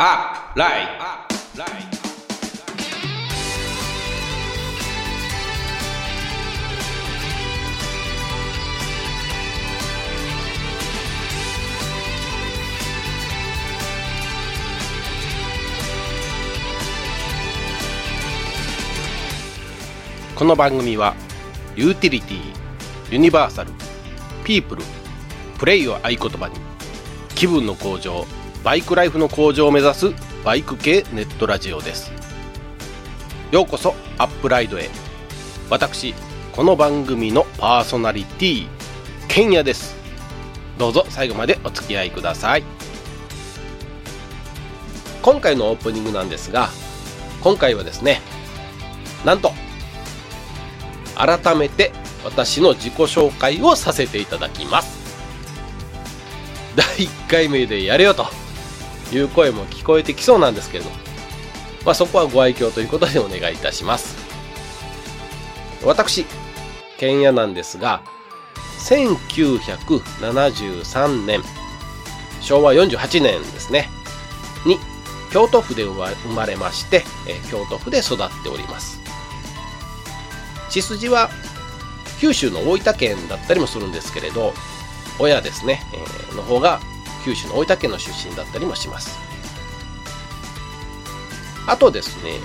アップライこの番組はユーティリティユニバーサルピープルプレイを合言葉に気分の向上バイクライフの向上を目指すバイク系ネットラジオです。ようこそアップライドへ。私この番組のパーソナリティケンヤです。どうぞ最後までお付き合いください。今回のオープニングなんですが今回はですねなんと改めて私の自己紹介をさせていただきます。第1回目でやれよと。いう声も聞こえてきそうなんですけれど、まあ、そこはご愛嬌ということでお願いいたします。私ケンヤなんですが1973年昭和48年ですねに京都府で生まれまして、京都府で育っております。血筋は九州の大分県だったりもするんですけれど親ですね、えー、の方が九州の大分県の出身だったりもします。あとですね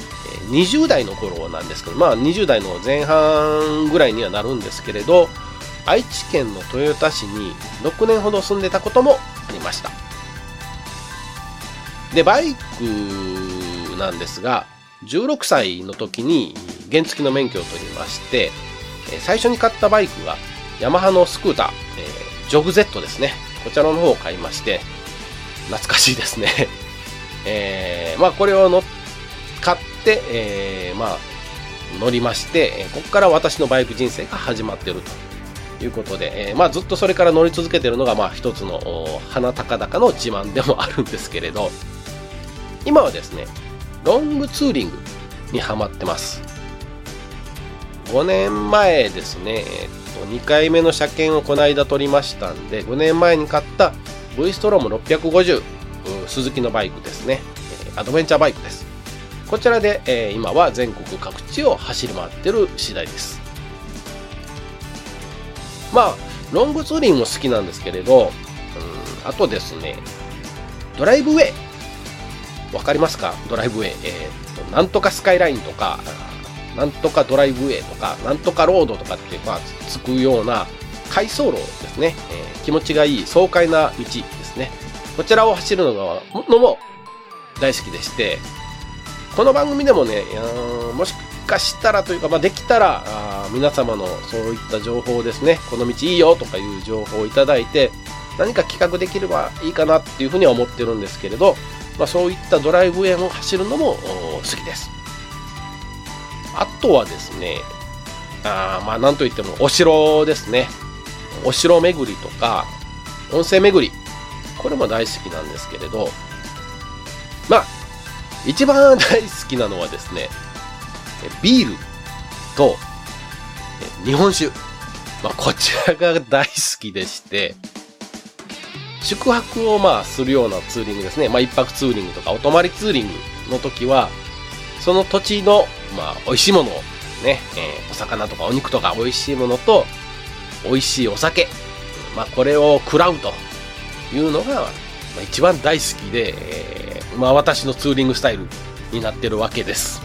20代の頃なんですけどまあ20代の前半ぐらいにはなるんですけれど愛知県の豊田市に6年ほど住んでたこともありました。でバイクなんですが16歳の時に原付の免許を取りまして最初に買ったバイクがヤマハのスクーター、えー、ジョグ Z ですね。こちらの方を買いまして懐かしいですね えー、まあこれを乗買って、えー、まあ乗りまして、ここから私のバイク人生が始まっているということで、えー、まあずっとそれから乗り続けているのが、まあ一つの鼻高々の自慢でもあるんですけれど、今はですね、ロングツーリングにハマってます。5年前ですね、えっ、2回目の車検をこの間取りましたんで、5年前に買った V ストローム650、鈴木のバイクですね。アドベンチャーバイクです。こちらで、えー、今は全国各地を走り回ってる次第です。まあ、ロングツーリングも好きなんですけれど、うん、あとですね、ドライブウェイ。わかりますか？ドライブウェイ。えー、なんとかスカイラインとか、なんとかドライブウェイとか、なんとかロードとかって、まあ、つくような回送路ですね、えー、気持ちがいい爽快な道ですね。こちらを走るのがのも大好きでして、この番組でもね、もしかしたらというか、まあ、できたらあ皆様のそういった情報ですね、この道いいよとかいう情報をいただいて、何か企画できればいいかなっていうふうには思ってるんですけれど、まあ、そういったドライブウェイを走るのも好きです。あとはですね、あまあなんといってもお城ですね。お城巡りとか、温泉巡り。これも大好きなんですけれど、まあ、一番大好きなのはですね、ビールと日本酒。まあ、こちらが大好きでして、宿泊をまあするようなツーリングですね。まあ、一泊ツーリングとかお泊まりツーリングの時は、その土地のまあ、美味しいものね、えー、お魚とかお肉とか美味しいものと、美味しいお酒、まあ、これを食らうというのが、まあ、一番大好きで、えー、まあ、私のツーリングスタイルになってるわけです。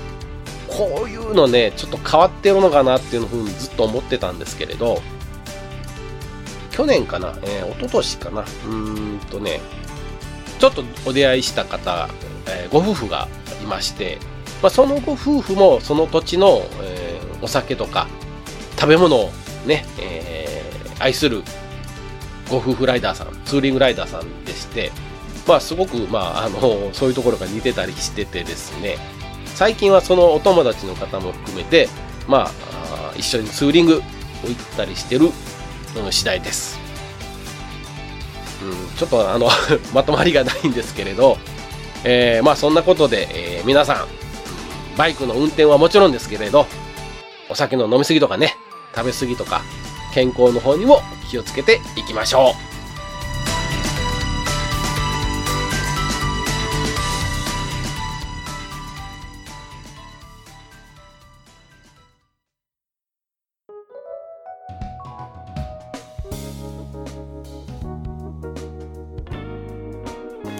こういうのね、ちょっと変わってるのかなっていうふうにずっと思ってたんですけれど、去年かな、えー、一昨年かな、うーんとね、ちょっとお出会いした方、えー、ご夫婦がいまして、まあ、そのご夫婦もその土地の、えー、お酒とか食べ物をね、えー、愛するご夫婦ライダーさん、ツーリングライダーさんでして、まあすごく、まああの、そういうところが似てたりしててですね、最近はそのお友達の方も含めて、まあ、一緒にツーリングを行ったりしてる、うん、次第です。うん、ちょっとあの まとまりがないんですけれど、えー、まあそんなことで、えー、皆さん、バイクの運転はもちろんですけれど、お酒の飲み過ぎとかね、食べ過ぎとか、健康の方にも気をつけていきましょう。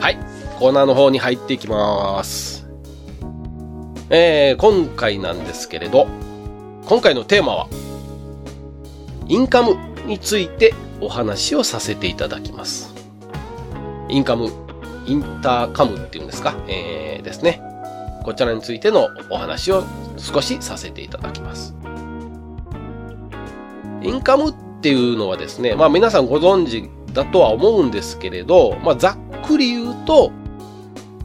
はい、コーナーの方に入っていきます。えー、今回なんですけれど、今回のテーマは、インカムについてお話をさせていただきます。インカム、インターカムっていうんですか、えー、ですね。こちらについてのお話を少しさせていただきます。インカムっていうのはですね、まあ皆さんご存知だとは思うんですけれど、まあざっくり言うと、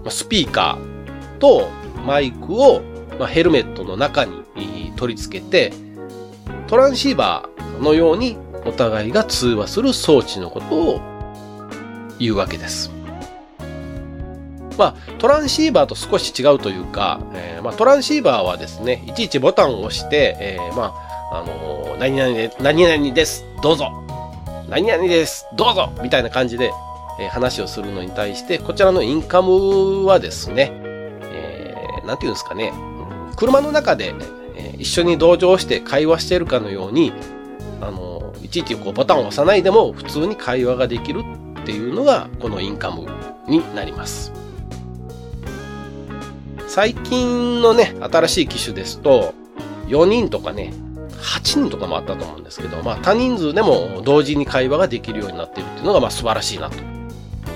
スピーカーとマイクをまヘルメットの中に取り付けて、トランシーバーのようにお互いが通話する装置のことを言うわけです。まあ、トランシーバーと少し違うというか、えー、まあ、トランシーバーはですね、いちいちボタンを押して、えー、まあ、あのー、何々で、何々です、どうぞ。何々です、どうぞみたいな感じで、え、話をするのに対して、こちらのインカムはですね、ー、なんていうんですかね、車の中で、えー、一緒に同乗して会話しているかのように、あのいちいちこうボタンを押さないでも普通に会話ができるっていうのが、このインカムになります。最近のね、新しい機種ですと、4人とかね、8人とかもあったと思うんですけど、まあ多人数でも同時に会話ができるようになっているっていうのがまあ素晴らしいなと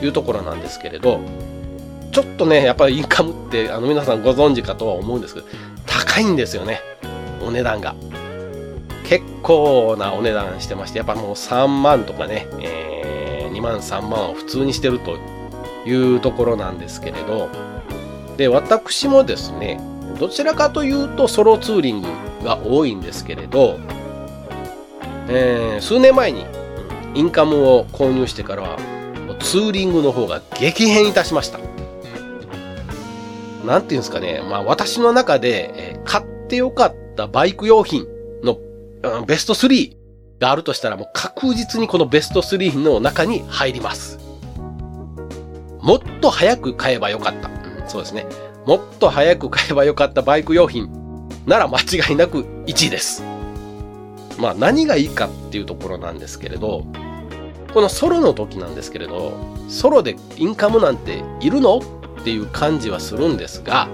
いうところなんですけれど、ちょっとね、やっぱりインカムってあの皆さんご存知かとは思うんですけど、高いんですよね。お値段が。結構なお値段してまして、やっぱもう3万とかね、えー、2万3万を普通にしてるというところなんですけれど、で、私もですね、どちらかというとソロツーリングが多いんですけれど、えー、数年前にインカムを購入してからは、ツーリングの方が激変いたしました。なんていうんですかね、まあ私の中で、えー、買ってよかったバイク用品の、うん、ベスト3があるとしたらもう確実にこのベスト3の中に入ります。もっと早く買えばよかった。うんそうですね。もっと早く買えばよかったバイク用品なら間違いなく1位です。まあ何がいいかっていうところなんですけれど、このソロの時なんですけれど、ソロでインカムなんているの？っっていう感じはするんですが、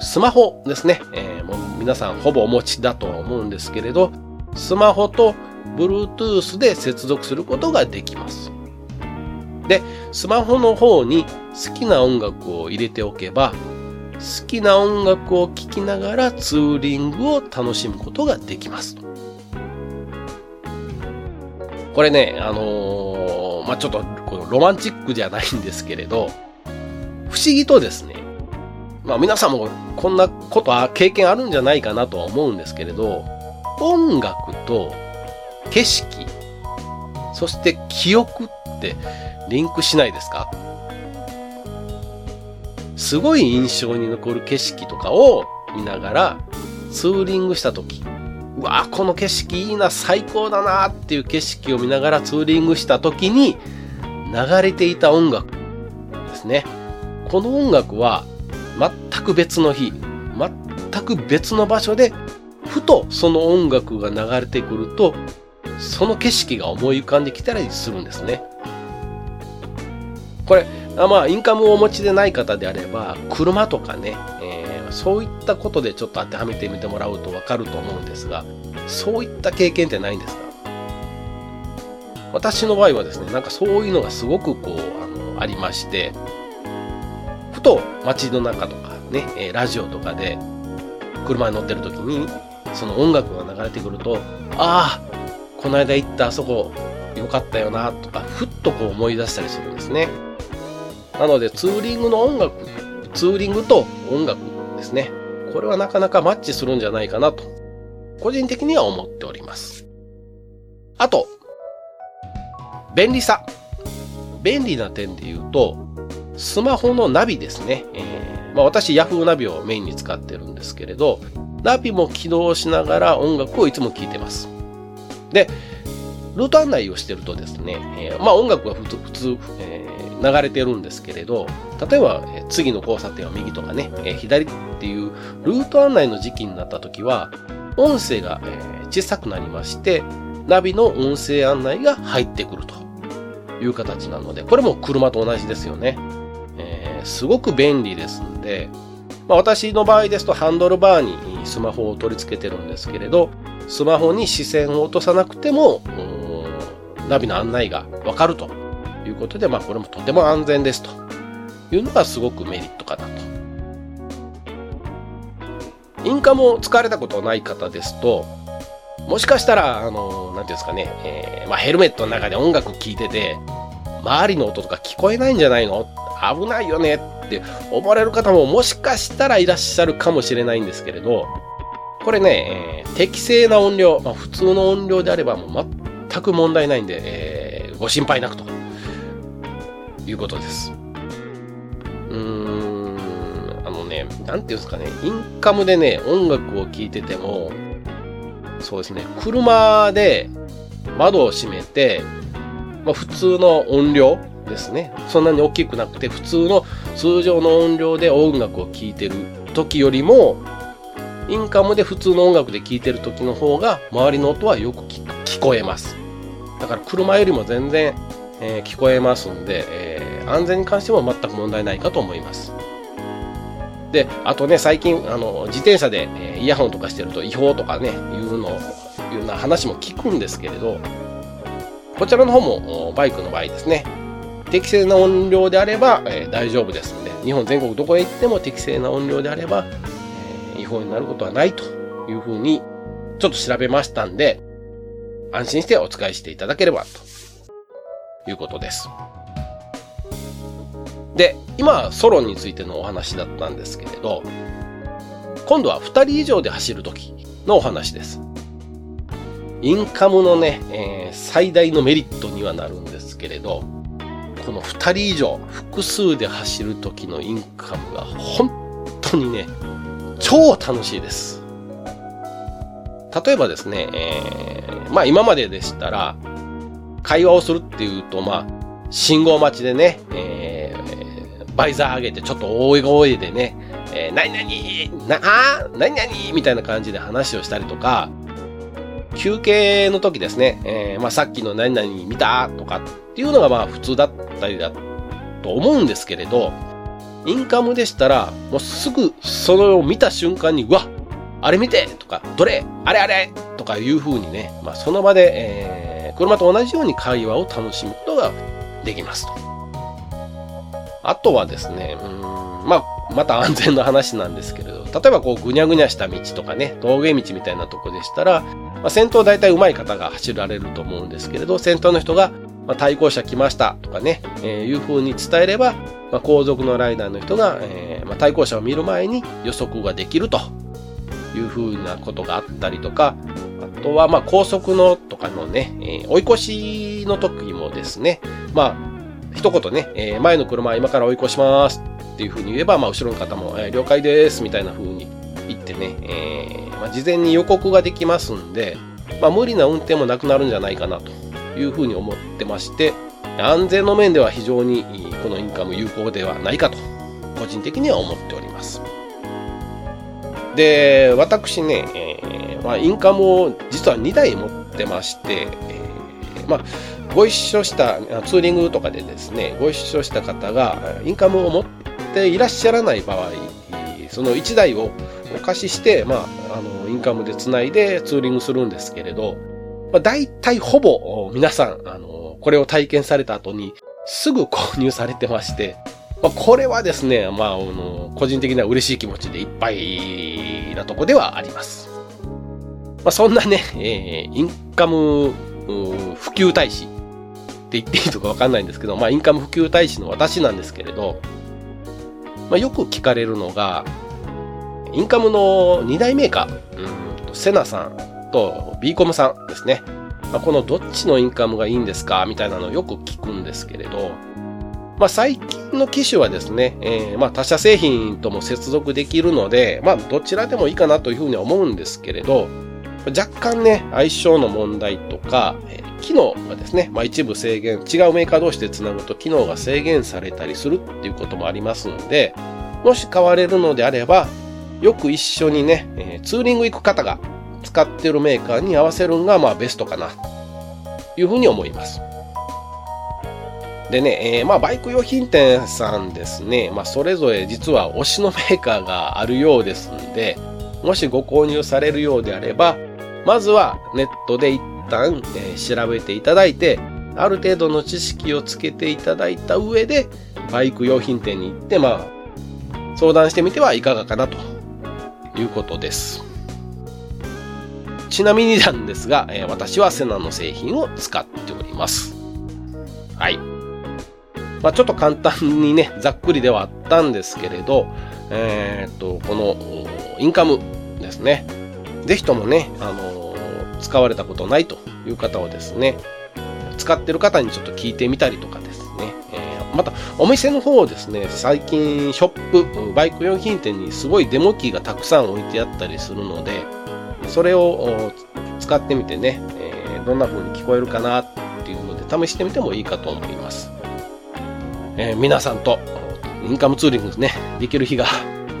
スマホですね。えー、もう皆さんほぼお持ちだとは思うんですけれど、スマホと Bluetooth で接続することができます。で、スマホの方に好きな音楽を入れておけば、好きな音楽を聴きながらツーリングを楽しむことができます。これね、あのー、まあ、ちょっとこのロマンチックじゃないんですけれど、不思議とですね、まあ皆さんもこんなことは経験あるんじゃないかなとは思うんですけれど、音楽と景色、そして記憶ってリンクしないですか？すごい印象に残る景色とかを見ながらツーリングした時うわこの景色いいな最高だなっていう景色を見ながらツーリングした時に流れていた音楽ですね。この音楽は全く別の日全く別の場所でふとその音楽が流れてくるとその景色が思い浮かんできたりするんですね。これまあインカムをお持ちでない方であれば車とかね、えー、そういったことでちょっと当てはめてみてもらうとわかると思うんですがそういった経験ってないんですか？私の場合はですねなんかそういうのがすごくこうあのありましてと街の中とかね、えラジオとかで車に乗ってる時にその音楽が流れてくるとああこの間行ったあそこよかったよなとかふっとこう思い出したりするんですね。なのでツーリングの音楽、ツーリングと音楽ですね。これはなかなかマッチするんじゃないかなと、個人的には思っております。あと、便利さ。便利な点で言うと、スマホのナビですね。えー、まあ、私 Yahoo ナビをメインに使ってるんですけれど、ナビも起動しながら音楽をいつも聴いてます。で、ルート案内をしてるとですね、えー、まあ音楽は普通、え流れてるんですけれど、例えば、え次の交差点は右とかね、え左っていうルート案内の時期になった時は、音声が、え小さくなりまして、ナビの音声案内が入ってくるという形なので、これも車と同じですよね。すごく便利ですんで、まあ、私の場合ですとハンドルバーにスマホを取り付けてるんですけれど、スマホに視線を落とさなくても、ナビの案内がわかるということで、まあこれもとても安全ですというのがすごくメリットかなと。インカムを使われたことない方ですと、もしかしたら、あの、なんていうんですかね、えー、まあヘルメットの中で音楽聴いてて、周りの音とか聞こえないんじゃないの危ないよねって思われる方ももしかしたらいらっしゃるかもしれないんですけれど、これね、えー、適正な音量、まあ、普通の音量であればもう全く問題ないんで、えー、ご心配なくということです。うーん、あのね、なんていうんですかね、インカムでね、音楽を聴いてても、そうですね、車で窓を閉めて、まあ、普通の音量ですね。そんなに大きくなくて、普通の通常の音量で音楽を聴いてる時よりも、インカムで普通の音楽で聴いてる時の方が、周りの音はよく聞こえます。だから車よりも全然、えー、聞こえますんで、えー、安全に関しても全く問題ないかと思います。で、あとね、最近、あの、自転車で、え、イヤホンとかしてると違法とかね、いうの、いうな話も聞くんですけれど、こちらの方もバイクの場合ですね、適正な音量であれば、えー、大丈夫ですので、日本全国どこへ行っても適正な音量であれば、えー、違法になることはないというふうに、ちょっと調べましたんで、安心してお使いしていただければということです。で、今、ソロについてのお話だったんですけれど、今度は2人以上で走るときのお話です。インカムのね、えー、最大のメリットにはなるんですけれど、この2人以上、複数で走る時のインカムが本当にね、超楽しいです。例えばですね、えー、まあ今まででしたら、会話をするっていうと、まあ、信号待ちでね、えー、バイザー上げてちょっと大声でね、えー、何々な、あ何々みたいな感じで話をしたりとか、休憩の時ですね、えー、まあさっきの何々見たとかっていうのがまあ普通だったりだと思うんですけれど、インカムでしたら、もうすぐそれを見た瞬間に、うわあれ見てとか、どれあれあれとかいう風にね、まあその場で、えー、車と同じように会話を楽しむことができますと。あとはですね、うんまあ、また安全の話なんですけれど、例えばこうぐにゃぐにゃした道とかね、峠道みたいなとこでしたら、まあ、先頭大体上手い方が走られると思うんですけれど、先頭の人が、まあ、対向車来ましたとかね、えー、いう風に伝えれば、まあ、後続のライダーの人が、えーまあ、対向車を見る前に予測ができると。いう風なことがあったりとか、あとはまあ高速のとかのね、えー、追い越しの時もですね、まあ一言ね、えー、前の車今から追い越しますっていう風に言えば、まあ、後ろの方も、えー、了解ですみたいな風に言ってね、えーまあ、事前に予告ができますんで、まあ、無理な運転もなくなるんじゃないかなという風に思ってまして、安全の面では非常にこのインカム有効ではないかと、個人的には思っております。で、私ね、えーまあ、インカムを実は2台持ってまして、えーまあ、ご一緒したツーリングとかでですねご一緒した方がインカムを持っていらっしゃらない場合その1台をお貸しして、まあ、あのインカムでつないでツーリングするんですけれど、まあ、大体ほぼ皆さんあのこれを体験された後にすぐ購入されてまして、まあ、これはですね、まあ、あの個人的には嬉しい気持ちでいっぱいなとこではあります。まあ、そんなね、えー、インカム普及大使って言っていいとかわかんないんですけど、まあ、インカム普及大使の私なんですけれど、まあ、よく聞かれるのが、インカムの2大メーカー、うん、セナさんと B コムさんですね。まあ、このどっちのインカムがいいんですかみたいなのをよく聞くんですけれど、まあ、最近の機種はですね、えー、まあ他社製品とも接続できるので、まあどちらでもいいかなというふうには思うんですけれど、若干ね、相性の問題とか、機能がですね、まあ、一部制限、違うメーカー同士でつなぐと機能が制限されたりするっていうこともありますので、もし買われるのであれば、よく一緒にね、え、ツーリング行く方が使ってるメーカーに合わせるのがまあベストかな、というふうに思います。でね、えー、まあ、バイク用品店さんですね、まあ、それぞれ実は推しのメーカーがあるようですんで、もしご購入されるようであれば、まずはネットで一旦、えー、調べていただいて、ある程度の知識をつけていただいた上で、バイク用品店に行って、まあ、相談してみてはいかがかなということです。ちなみになんですが、えー、私はセナの製品を使っております。はい。まあ、ちょっと簡単にね、ざっくりではあったんですけれど、えー、っと、このインカムですね。ぜひともね、あの、使われたことないという方はですね、使ってる方にちょっと聞いてみたりとかですね、えー、またお店の方をですね、最近ショップ、バイク用品店にすごいデモ機がたくさん置いてあったりするので、それを使ってみてね、えー、どんな風に聞こえるかなっていうので試してみてもいいかと思います。えー、皆さんとインカムツーリングね、できる日が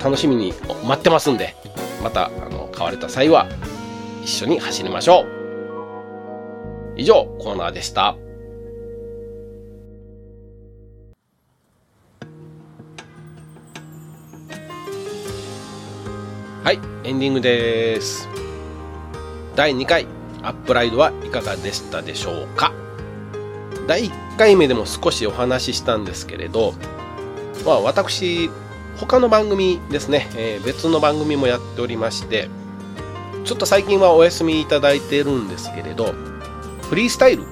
楽しみに待ってますんで、また、あの、買われた際は、一緒に走りましょう。以上、コーナーでした。はい、エンディングです。第2回、アップライドはいかがでしたでしょうか？第1回目でも少しお話ししたんですけれど、まあ私、他の番組ですね、えー、別の番組もやっておりまして、ちょっと最近はお休みいただいてるんですけれど、フリースタイルっ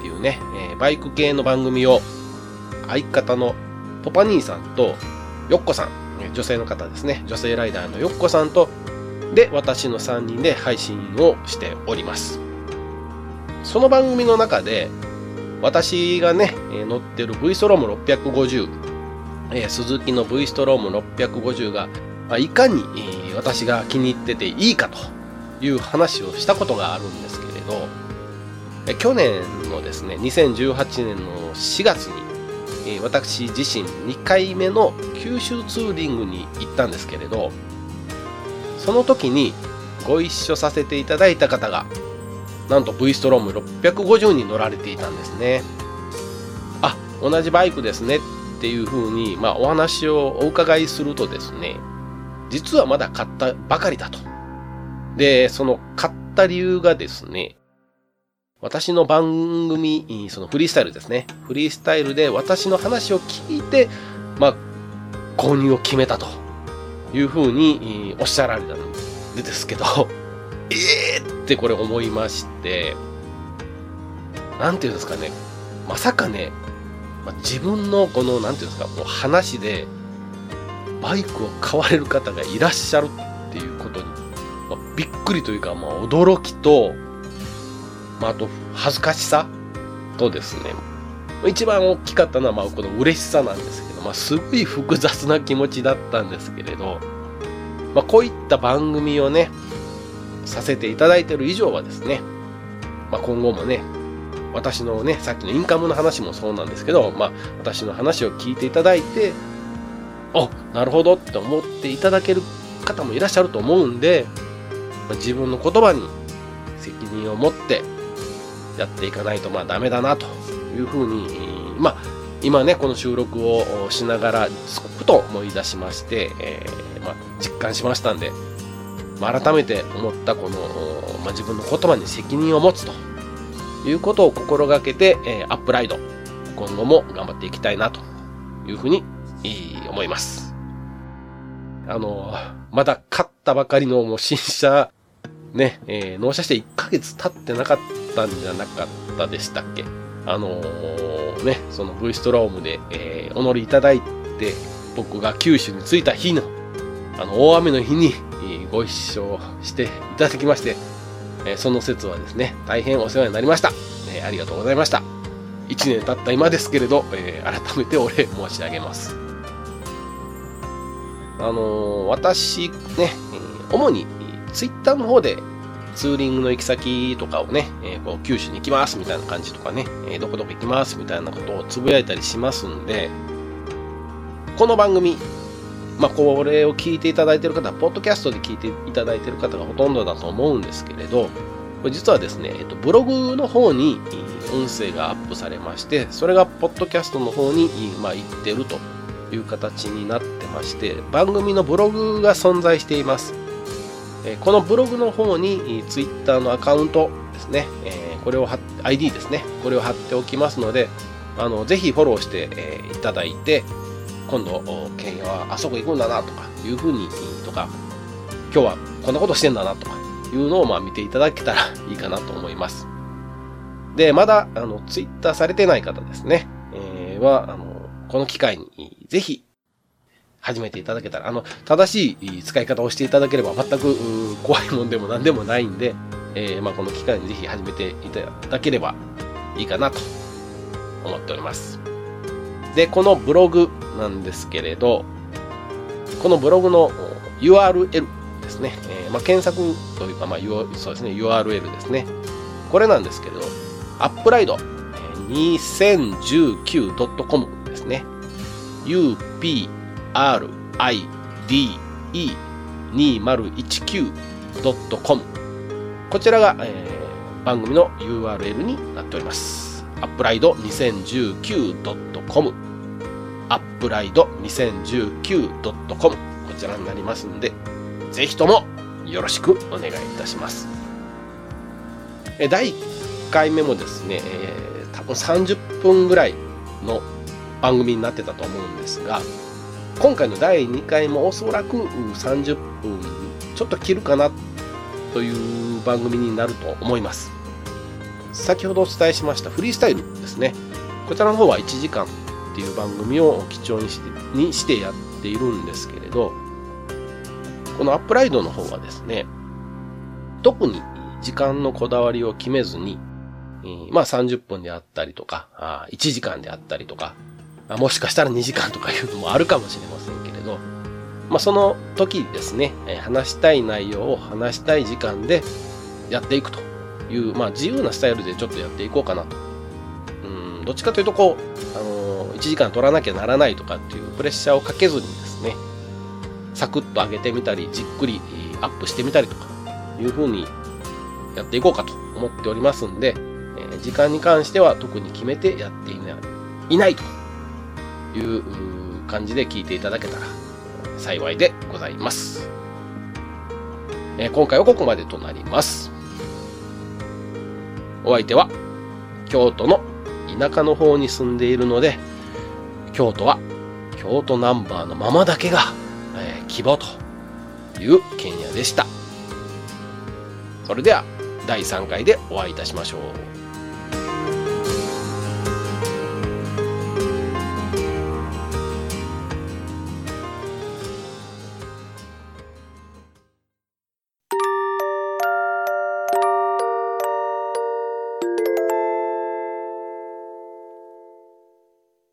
ていうね、えー、バイク系の番組を相方のポパ兄さんとヨッコさん、女性の方ですね、女性ライダーのヨッコさんと、で、私の3人で配信をしております。その番組の中で、私がね、え乗ってる V ストローム650えー、鈴木の V ストローム650が、まあ、いかに、えー、私が気に入ってていいかという話をしたことがあるんですけれど、去年のですね、2018年の4月に、私自身2回目の九州ツーリングに行ったんですけれど、その時にご一緒させていただいた方が、なんと V ストローム650に乗られていたんですね。あ、同じバイクですねっていうふうに、まあ、お話をお伺いするとですね、実はまだ買ったばかりだと。で、その買った理由がですね、私の番組、そのフリースタイルですね。フリースタイルで私の話を聞いて、まあ、購入を決めたというふうにおっしゃられたんですけど、え えー、ってこれ思いまして、なんていうんですかね、まさかね、ま、自分のこの、なんていうんですか、もう話で、バイクを買われる方がいらっしゃるっていうことに、まあ、びっくりというか、まあ、驚きと、まあ、あと、恥ずかしさとですね、一番大きかったのは、まあ、この嬉しさなんですけど、まあ、すごい複雑な気持ちだったんですけれど、まあ、こういった番組をね、させていただいている以上はですね、まあ、今後もね、私のね、さっきのインカムの話もそうなんですけど、まあ、私の話を聞いていただいて、あ、なるほどって思っていただける方もいらっしゃると思うんで、まあ、自分の言葉に責任を持ってやっていかないとまあダメだなというふうに、まあ、今ね、この収録をしながら、ふと思い出しまして、えー、まあ、実感しましたんで、まあ、改めて思ったこの、まあ、自分の言葉に責任を持つということを心がけて、えー、アップライド、今後も頑張っていきたいなというふうに思います。あの、まだ買ったばかりのもう新車、ね、えー、納車して1ヶ月経ってなかったんじゃなかったでしたっけ？あのー、ね、その V ストロームで、えー、お乗りいただいて、僕が九州に着いた日の、あの、大雨の日に、ご一緒していただきまして、えその説はですね、大変お世話になりました。えありがとうございました。1年経った今ですけれど、え改めてお礼申し上げます。あの、私ね、主にツイッターの方でツーリングの行き先とかをね、えー、こう九州に行きますみたいな感じとかね、えー、どこどこ行きますみたいなことをつぶやいたりしますんで、この番組、まあ、これを聞いていただいている方は、ポッドキャストで聞いていただいている方がほとんどだと思うんですけれど、これ実はですね、えっと、ブログの方に音声がアップされまして、それがポッドキャストの方に、まあ、行ってるという形になってまして、番組のブログが存在しています。このブログの方に Twitter のアカウントですね、これを ID ですね、これを貼っておきますので、あのぜひフォローしていただいて、今度、ケンヤはあそこ行くんだなとかいうふうに、とか、今日はこんなことしてんだなとかいうのをまあ見ていただけたら いいかなと思います。で、まだ、あの、ツイッターされてない方ですね、えー、は、あの、この機会にぜひ始めていただけたら、あの、正しい使い方をしていただければ全く怖いもんでも何でもないんで、えー、まあ、この機会にぜひ始めていただければいいかなと思っております。で、このブログなんですけれど、このブログの URL ですね、えー、まあ、検索というか、まあ、そうですね、URL ですね。これなんですけれど、アップライド 2019.com ですね。up ride2019.com こちらが、えー、番組の URL になっております。アップライド 2019.com アップライド 2019.com こちらになりますんで、ぜひともよろしくお願いいたします。え第1回目もですね、えー、多分30分ぐらいの番組になってたと思うんですが、今回の第2回もおそらく30分ちょっと切るかなという番組になると思います。先ほどお伝えしましたフリースタイルですね。こちらの方は1時間っていう番組を基調にしてにしてやっているんですけれど、このアップライドの方はですね、特に時間のこだわりを決めずに、まあ30分であったりとか、1時間であったりとか、あもしかしたら2時間とかいうのもあるかもしれませんけれど、まあその時ですね、話したい内容を話したい時間でやっていくという、まあ自由なスタイルでちょっとやっていこうかなと。うん、どっちかというとこう、あのー、1時間取らなきゃならないとかっていうプレッシャーをかけずにですね、サクッと上げてみたり、じっくりアップしてみたりとかいうふうにやっていこうかと思っておりますんで、え時間に関しては特に決めてやっていないいないという感じで聞いていただけたら幸いでございます。え今回はここまでとなります。お相手は京都の田舎の方に住んでいるので、京都は京都ナンバーのままだけが、えー、希望という剣屋でした。それでは第3回でお会いいたしましょう。